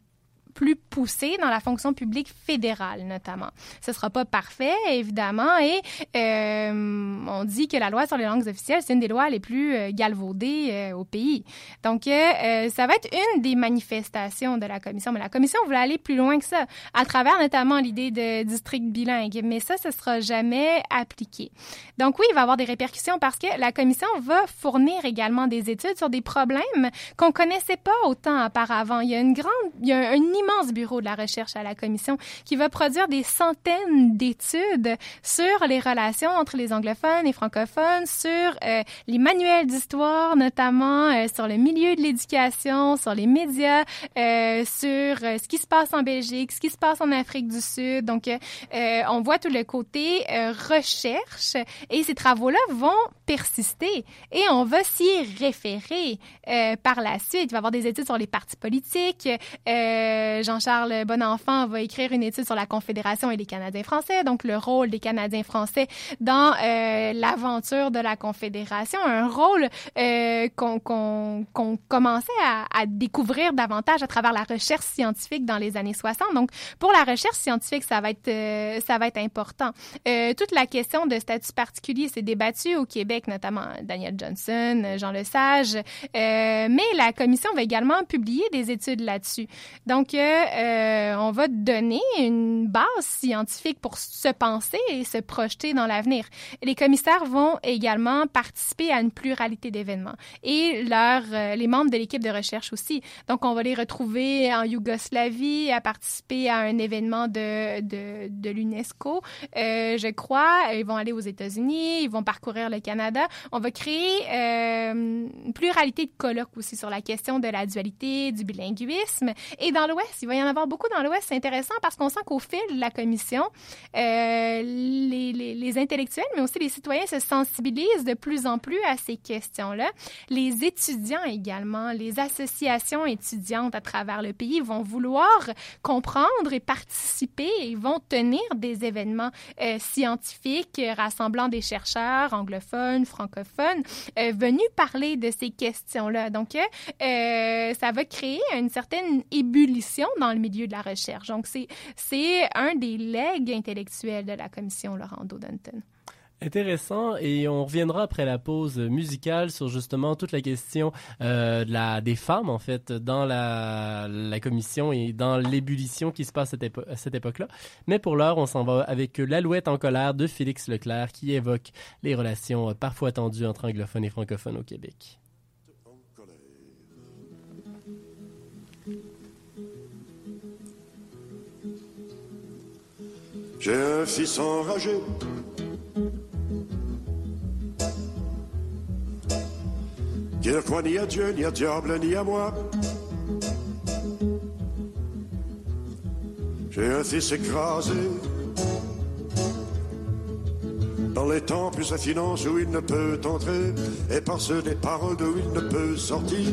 plus poussé dans la fonction publique fédérale, notamment. Ce sera pas parfait, évidemment, et euh, on dit que la loi sur les langues officielles, c'est une des lois les plus euh, galvaudées euh, au pays. Donc, euh, euh, ça va être une des manifestations de la commission, mais la commission voulait aller plus loin que ça, à travers notamment l'idée de district bilingue, mais ça, ce sera jamais appliqué. Donc oui, il va y avoir des répercussions parce que la commission va fournir également des études sur des problèmes qu'on connaissait pas autant auparavant. Il y a une grande, il y a un immense bureau de la recherche à la commission qui va produire des centaines d'études sur les relations entre les anglophones et francophones, sur euh, les manuels d'histoire notamment, euh, sur le milieu de l'éducation, sur les médias, euh, sur ce qui se passe en Belgique, ce qui se passe en Afrique du Sud. Donc, on voit tout le côté recherche et ces travaux-là vont persister et on va s'y référer par la suite. Il va y avoir des études sur les partis politiques. Euh, Jean-Charles Bonenfant va écrire une étude sur la Confédération et les Canadiens français, donc le rôle des Canadiens français dans euh, l'aventure de la Confédération, un rôle euh, qu'on commençait à, découvrir davantage à travers la recherche scientifique dans les années 60. Donc, pour la recherche scientifique, ça va être ça va être important. Toute la question de statut particulier s'est débattue au Québec, notamment Daniel Johnson, Jean Lesage, mais la commission va également publier des études là-dessus. Donc, euh, on va donner une base scientifique pour se penser et se projeter dans l'avenir. Les commissaires vont également participer à une pluralité d'événements et leurs, euh, les membres de l'équipe de recherche aussi. Donc, on va les retrouver en Yougoslavie à participer à un événement de, de, de l'UNESCO, euh, je crois. Ils vont aller aux États-Unis, ils vont parcourir le Canada. On va créer euh, une pluralité de colloques aussi sur la question de la dualité, du bilinguisme. Et dans l'Ouest, il va y en avoir beaucoup dans l'Ouest. C'est intéressant parce qu'on sent qu'au fil de la commission, euh, les, intellectuels, mais aussi les citoyens se sensibilisent de plus en plus à ces questions-là. Les étudiants également, les associations étudiantes à travers le pays vont vouloir comprendre et participer et vont tenir des événements euh, scientifiques euh, rassemblant des chercheurs anglophones, francophones, venus parler de ces questions-là. Donc, ça va créer une certaine ébullition dans le milieu de la recherche. Donc, c'est, un des legs intellectuels de la commission Laurent Danton. Intéressant et on reviendra après la pause musicale sur justement toute la question euh, des femmes en fait dans la, commission et dans l'ébullition qui se passe à cette, épo- à cette époque-là. Mais pour l'heure, on s'en va avec L'Alouette en colère de Félix Leclerc qui évoque les relations euh, parfois tendues entre anglophones et francophones au Québec. J'ai un fils enragé. Qui ne croit ni à Dieu, ni à diable, ni à moi. J'ai un fils écrasé dans les temples sa finance où il ne peut entrer et par ceux des paroles d'où il ne peut sortir.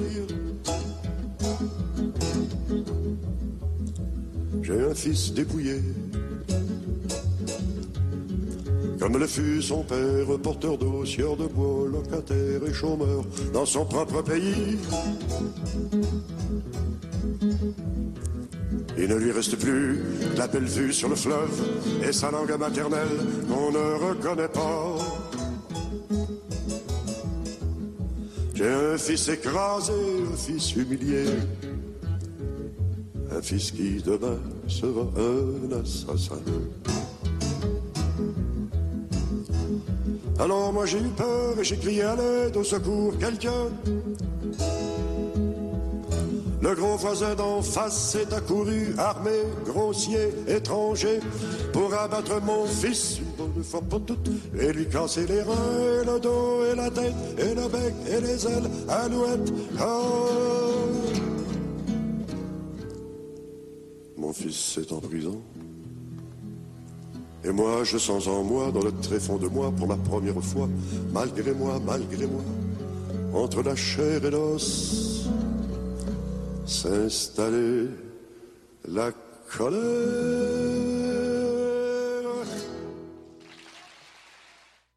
J'ai un fils dépouillé, comme le fut son père, porteur d'eau, sieur de bois, locataire et chômeur dans son propre pays. Il ne lui reste plus la belle vue sur le fleuve et sa langue maternelle qu'on ne reconnaît pas. J'ai un fils écrasé, un fils humilié, un fils qui demain sera un assassin. Alors moi j'ai eu peur et j'ai crié à l'aide, au secours, quelqu'un. Le gros voisin d'en face s'est accouru, armé, grossier, étranger, pour abattre mon fils une bonne fois pour toutes, et lui casser les reins, et le dos, et la tête, et le bec, et les ailes, alouette. Oh. Mon fils est en prison. Et moi, je sens en moi, dans le tréfonds de moi, pour ma première fois, malgré moi, malgré moi, entre la chair et l'os, s'installer la colère.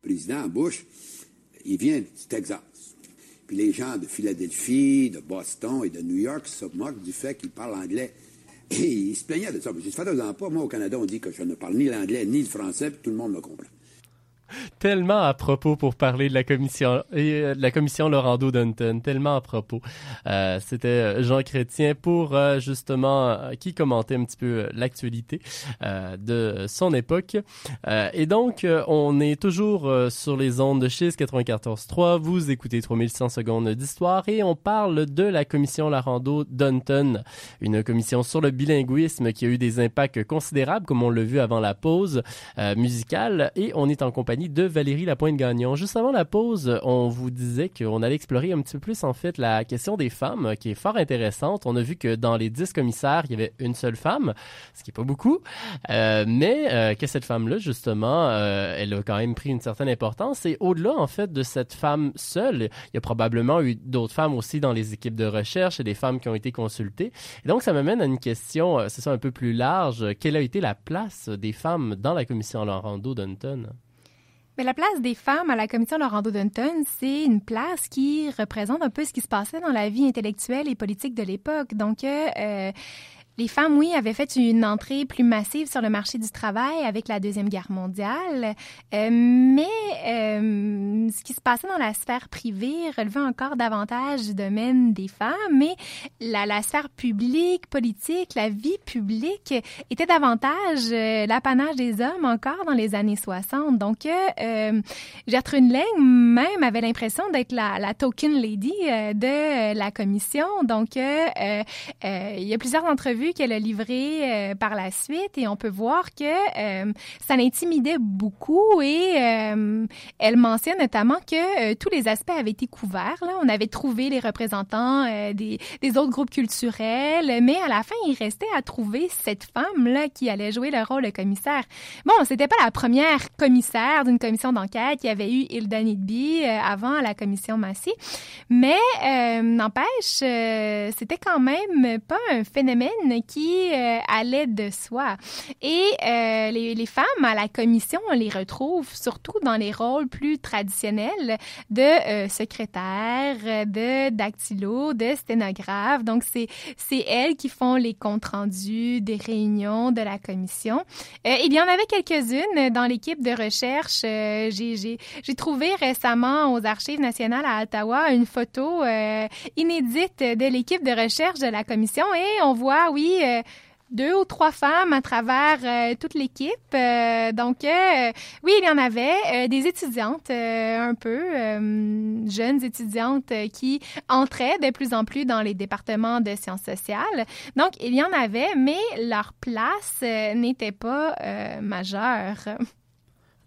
Président Bush, il vient du Texas. Puis les gens de Philadelphie, de Boston et de New York se moquent du fait qu'il parle anglais. Et il se plaignait de ça. Je dis, faites-en pas. Moi, au Canada, on dit que je ne parle ni l'anglais ni le français, puis tout le monde me comprend tellement à propos pour parler de la commission euh, de la commission Laurando Dunton, tellement à propos. Euh, C'était euh, Jean Chrétien pour euh, justement qui commentait un petit peu l'actualité de son époque. et donc on est toujours sur les ondes de Chiz 94.3. Vous écoutez 3100 secondes d'histoire et on parle de la commission Laurando Dunton, une commission sur le bilinguisme qui a eu des impacts considérables comme on l'a vu avant la pause musicale et on est en compagnie de Valérie Lapointe-Gagnon. Juste avant la pause, on vous disait qu'on allait explorer un petit peu plus en fait la question des femmes, qui est fort intéressante. On a vu que dans les dix commissaires, il y avait une seule femme, ce qui est pas beaucoup, euh, mais euh, que cette femme-là, justement, euh, elle a quand même pris une certaine importance. Et au-delà en fait de cette femme seule, il y a probablement eu d'autres femmes aussi dans les équipes de recherche et des femmes qui ont été consultées. Et donc ça m'amène à une question, c'est ça un peu plus large. Quelle a été la place des femmes dans la commission Laurando Dunton? Mais la place des femmes à la commission Laurando Dunton, c'est une place qui représente un peu ce qui se passait dans la vie intellectuelle et politique de l'époque. Donc, euh, les femmes, oui, avaient fait une entrée plus massive sur le marché du travail avec la Deuxième Guerre mondiale, euh, mais euh, ce qui se passait dans la sphère privée relevait encore davantage du domaine des femmes, mais la, sphère publique, politique, la vie publique était davantage euh, l'apanage des hommes encore dans les années 60. Donc, Gertrude Lang même avait l'impression d'être la, la, token lady de la commission. Donc, il y a plusieurs entrevues qu'elle a livré euh, par la suite et on peut voir que euh, ça l'intimidait beaucoup et euh, elle mentionne notamment que tous les aspects avaient été couverts. Là. On avait trouvé les représentants des, des, autres groupes culturels, mais à la fin, il restait à trouver cette femme-là qui allait jouer le rôle de commissaire. Bon, c'était pas la première commissaire d'une commission d'enquête. Il y avait eu Hilda Nidby avant la commission Massy, mais n'empêche, c'était quand même pas un phénomène qui euh, allait de soi. Et euh, les, les, femmes à la commission, on les retrouve surtout dans les rôles plus traditionnels de euh, secrétaire, de dactylo, de sténographe. Donc, c'est, c'est elles qui font les comptes rendus des réunions de la commission. Euh, il y en avait quelques-unes dans l'équipe de recherche. Euh, j'ai, j'ai, j'ai trouvé récemment aux Archives nationales à Ottawa une photo inédite de l'équipe de recherche de la commission et on voit, oui, euh, deux ou trois femmes à travers euh, toute l'équipe. Euh, donc, oui, il y en avait des étudiantes un peu, jeunes étudiantes qui entraient de plus en plus dans les départements de sciences sociales. Donc, il y en avait, mais leur place n'était pas majeure.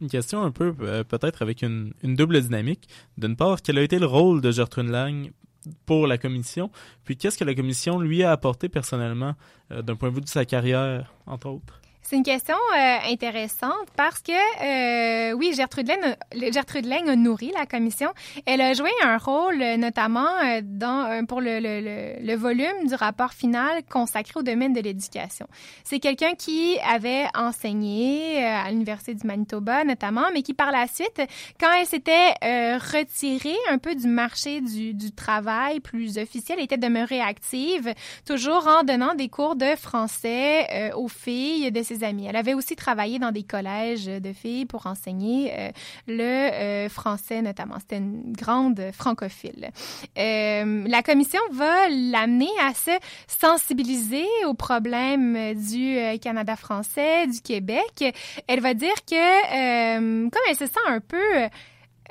Une question un peu peut-être avec une, une, double dynamique. D'une part, quel a été le rôle de Gertrude Lang pour la commission. Puis qu'est-ce que la commission lui a apporté personnellement euh, d'un point de vue de sa carrière, entre autres? C'est une question euh, intéressante parce que, euh, oui, Gertrude Lang, Gertrude Lang a nourri la commission. Elle a joué un rôle euh, notamment euh, dans, euh, pour le, le, le, volume du rapport final consacré au domaine de l'éducation. C'est quelqu'un qui avait enseigné à l'Université du Manitoba notamment, mais qui par la suite, quand elle s'était retirée un peu du marché du, du travail plus officiel, était demeurée active, toujours en donnant des cours de français aux filles de ses amis. Elle avait aussi travaillé dans des collèges de filles pour enseigner euh, le euh, français notamment. C'était une grande francophile. Euh, la commission va l'amener à se sensibiliser aux problèmes du Canada français, du Québec. Elle va dire que comme elle se sent un peu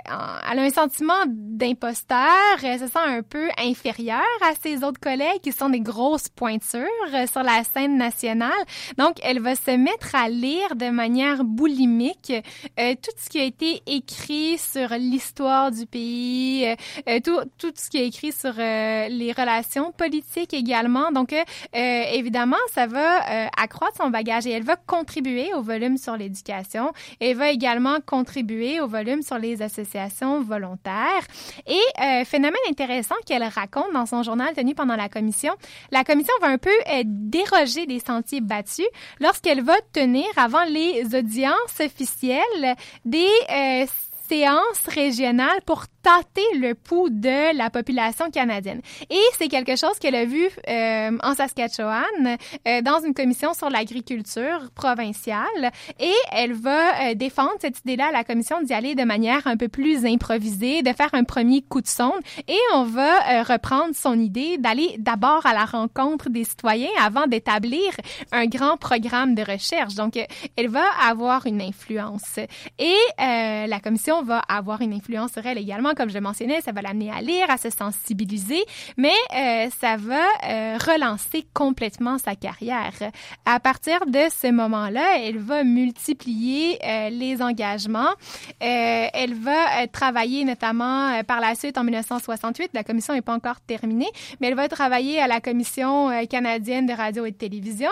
elle a un sentiment d'imposteur, elle se sent un peu inférieure à ses autres collègues qui sont des grosses pointures euh, sur la scène nationale. Donc, elle va se mettre à lire de manière boulimique euh, tout ce qui a été écrit sur l'histoire du pays, euh, tout, tout ce qui est écrit sur les relations politiques également. Donc, évidemment, ça va accroître son bagage et elle va contribuer au volume sur l'éducation. Elle va également contribuer au volume sur les associations volontaire. Et euh, phénomène intéressant qu'elle raconte dans son journal tenu pendant la commission, la commission va un peu euh, déroger des sentiers battus lorsqu'elle va tenir avant les audiences officielles des euh, séances régionales pour tâter le pouls de la population canadienne. Et c'est quelque chose qu'elle a vu euh, en Saskatchewan euh, dans une commission sur l'agriculture provinciale et elle va euh, défendre cette idée-là à la commission d'y aller de manière un peu plus improvisée, de faire un premier coup de sonde et on va reprendre son idée d'aller d'abord à la rencontre des citoyens avant d'établir un grand programme de recherche. Donc, elle va avoir une influence et la commission va avoir une influence sur elle également comme je le mentionnais, ça va l'amener à lire, à se sensibiliser, mais euh, ça va euh, relancer complètement sa carrière. À partir de ce moment-là, elle va multiplier euh, les engagements. elle va travailler notamment par la suite en 1968. La commission n'est pas encore terminée, mais elle va travailler à la commission canadienne de radio et de télévision.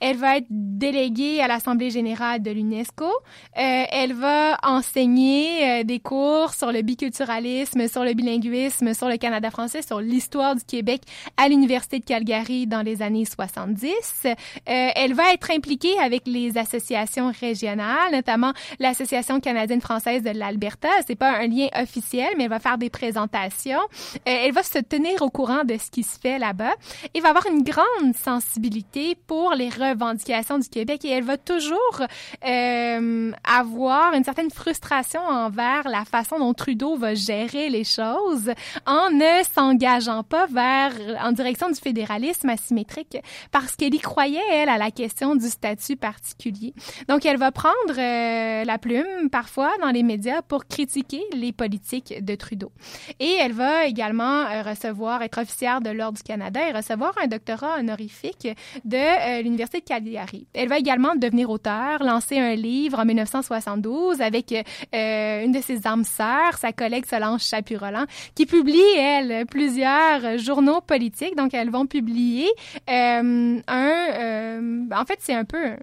Elle va être déléguée à l'Assemblée générale de l'UNESCO. elle va enseigner des cours sur le biculturalisme sur le bilinguisme, sur le Canada français, sur l'histoire du Québec à l'Université de Calgary dans les années 70. Euh, elle va être impliquée avec les associations régionales, notamment l'Association canadienne-française de l'Alberta. C'est pas un lien officiel, mais elle va faire des présentations. Euh, elle va se tenir au courant de ce qui se fait là-bas et va avoir une grande sensibilité pour les revendications du Québec et elle va toujours euh, avoir une certaine frustration envers la façon dont Trudeau va gérer gérer les choses en ne s'engageant pas vers, en direction du fédéralisme asymétrique parce qu'elle y croyait, elle, à la question du statut particulier. Donc, elle va prendre euh, la plume parfois dans les médias pour critiquer les politiques de Trudeau. Et elle va également euh, recevoir, être officière de l'Ordre du Canada et recevoir un doctorat honorifique de euh, l'Université de Calgary. Elle va également devenir auteur, lancer un livre en 1972 avec une de ses âmes sœurs, sa collègue Solange Chapurolan, qui publie, elle, plusieurs journaux politiques. Donc, elles vont publier euh, un... Euh, en fait, c'est un peu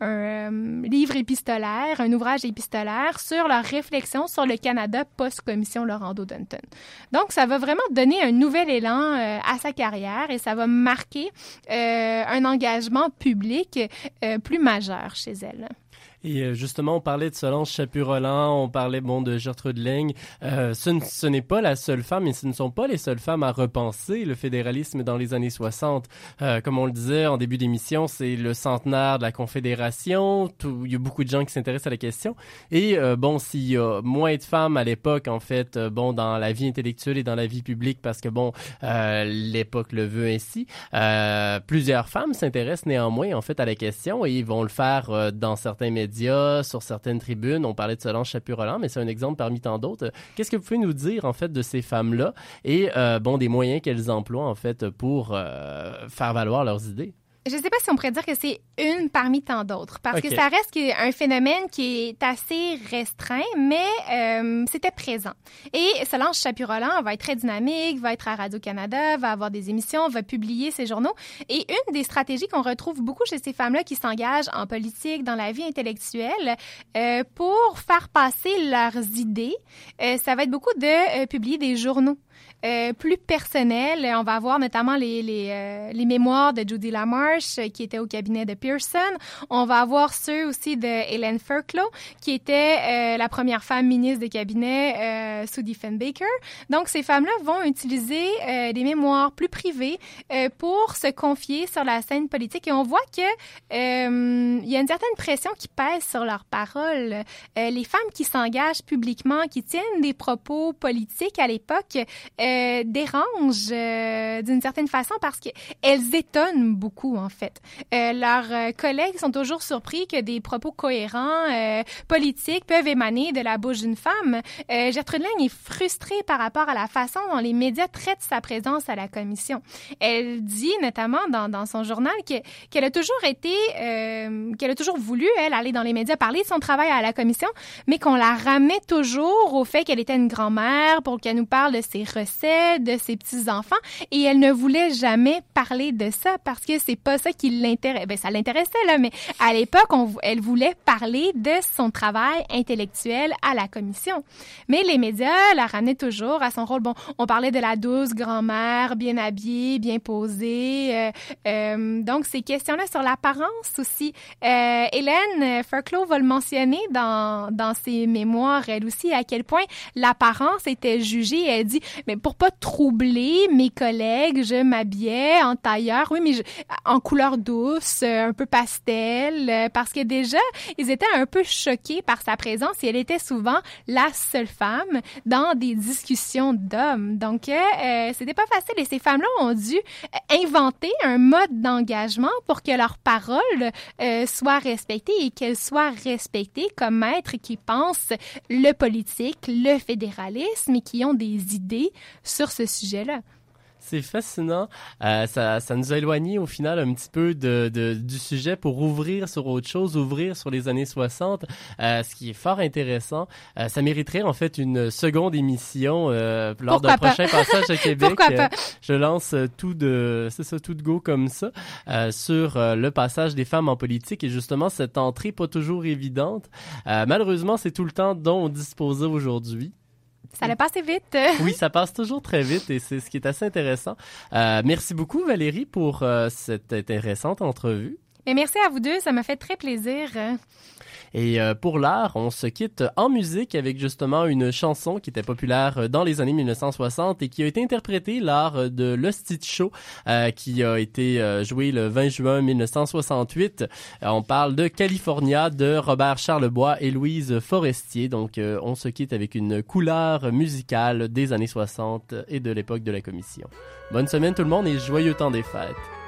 un, euh, livre épistolaire, un ouvrage épistolaire sur leur réflexion sur le Canada post-commission Laurando Dunton. Donc, ça va vraiment donner un nouvel élan à sa carrière et ça va marquer un engagement public plus majeur chez elle. Et euh, justement, on parlait de Solange Chaput-Roland, on parlait bon de Gertrude Leng. Euh, ce, ce n'est pas la seule femme, et ce ne sont pas les seules femmes à repenser le fédéralisme dans les années 60. Euh, comme on le disait en début d'émission, c'est le centenaire de la Confédération. Tout- il y a beaucoup de gens qui s'intéressent à la question. Et euh, bon, s'il y a moins de femmes à l'époque, en fait, euh, bon, dans la vie intellectuelle et dans la vie publique, parce que bon, euh, l'époque le veut ainsi, plusieurs femmes s'intéressent néanmoins en fait à la question et ils vont le faire dans certains médias, sur certaines tribunes. On parlait de Solange Chaput-Roland, mais c'est un exemple parmi tant d'autres. Qu'est-ce que vous pouvez nous dire en fait de ces femmes-là et euh, bon des moyens qu'elles emploient en fait pour euh, faire valoir leurs idées? Je ne sais pas si on pourrait dire que c'est une parmi tant d'autres, parce que ça reste un phénomène qui est assez restreint, mais euh, c'était présent. Et Solange Chaput-Roland va être très dynamique, va être à Radio-Canada, va avoir des émissions, va publier ses journaux. Et une des stratégies qu'on retrouve beaucoup chez ces femmes-là qui s'engagent en politique, dans la vie intellectuelle, euh, pour faire passer leurs idées, euh, ça va être beaucoup de euh, publier des journaux. Euh, plus personnels. On va avoir notamment les, les, euh, les mémoires de Judy Lamarche, euh, qui était au cabinet de Pearson. On va avoir ceux aussi de Hélène Furclow, qui était euh, la première femme ministre de cabinet euh, sous Diefenbaker. Donc, ces femmes-là vont utiliser euh, des mémoires plus privées euh, pour se confier sur la scène politique. Et on voit que euh, il y a une certaine pression qui pèse sur leurs paroles. Euh, les femmes qui s'engagent publiquement, qui tiennent des propos politiques à l'époque, euh, dérangent euh, d'une certaine façon parce qu'elles étonnent beaucoup, en fait. Euh, leurs euh, collègues sont toujours surpris que des propos cohérents, euh, politiques, peuvent émaner de la bouche d'une femme. Euh, Gertrude Lang est frustrée par rapport à la façon dont les médias traitent sa présence à la commission. Elle dit notamment dans, dans son journal que- qu'elle a toujours été, euh, qu'elle a toujours voulu, elle, aller dans les médias, parler de son travail à la commission, mais qu'on la ramenait toujours au fait qu'elle était une grand-mère pour qu'elle nous parle de ses recettes, de ses petits-enfants, et elle ne voulait jamais parler de ça parce que c'est pas ça qui l'intéressait. Ben, ça l'intéressait, là, mais à l'époque, elle voulait parler de son travail intellectuel à la commission. Mais les médias la ramenaient toujours à son rôle. Bon, on parlait de la douce grand-mère, bien habillée, bien posée. euh, euh, donc, ces questions-là sur l'apparence aussi. Euh, Hélène Furclow va le mentionner dans, dans ses mémoires, elle aussi, à quel point l'apparence était jugée. Elle dit, mais pour pas troubler mes collègues, je m'habillais en tailleur, oui, mais je- en couleur douce, euh, un peu pastel, euh, parce que déjà, ils étaient un peu choqués par sa présence et elle était souvent la seule femme dans des discussions d'hommes. Donc, euh, euh, c'était pas facile et ces femmes-là ont dû inventer un mode d'engagement pour que leurs paroles euh, soient respectées et qu'elles soient respectées comme maîtres qui pensent le politique, le fédéralisme et qui ont des idées sur ce sujet-là. C'est fascinant. Euh, ça, ça nous a éloignés au final un petit peu de, de- du sujet pour ouvrir sur autre chose, ouvrir sur les années 60, euh, ce qui est fort intéressant. Euh, ça mériterait en fait une seconde émission lors d'un prochain passage à Québec. Pourquoi pas? Je lance tout de, c'est ça, tout de go comme ça sur le passage des femmes en politique et justement cette entrée pas toujours évidente. Malheureusement, c'est tout le temps dont on disposait aujourd'hui. Ça l'a passé vite. Oui, ça passe toujours très vite et c'est ce qui est assez intéressant. Euh, merci beaucoup Valérie pour euh, cette intéressante entrevue. Mais merci à vous deux, ça m'a fait très plaisir. Et euh, pour l'art, on se quitte en musique avec justement une chanson qui était populaire euh, dans les années 1960 et qui a été interprétée lors euh, de l'Hostie Show qui a été joué le 20 juin 1968. Euh, on parle de California de Robert Charlebois et Louise Forestier. Donc on se quitte avec une couleur musicale des années 60 et de l'époque de la commission. Bonne semaine tout le monde et joyeux temps des fêtes.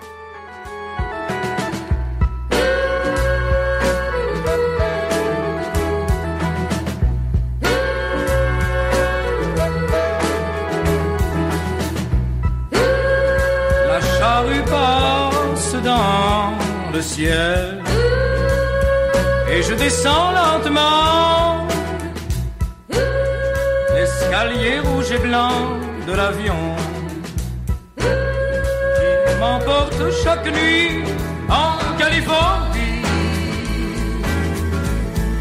Ciel et je descends lentement l'escalier rouge et blanc de l'avion qui m'emporte chaque nuit en Californie.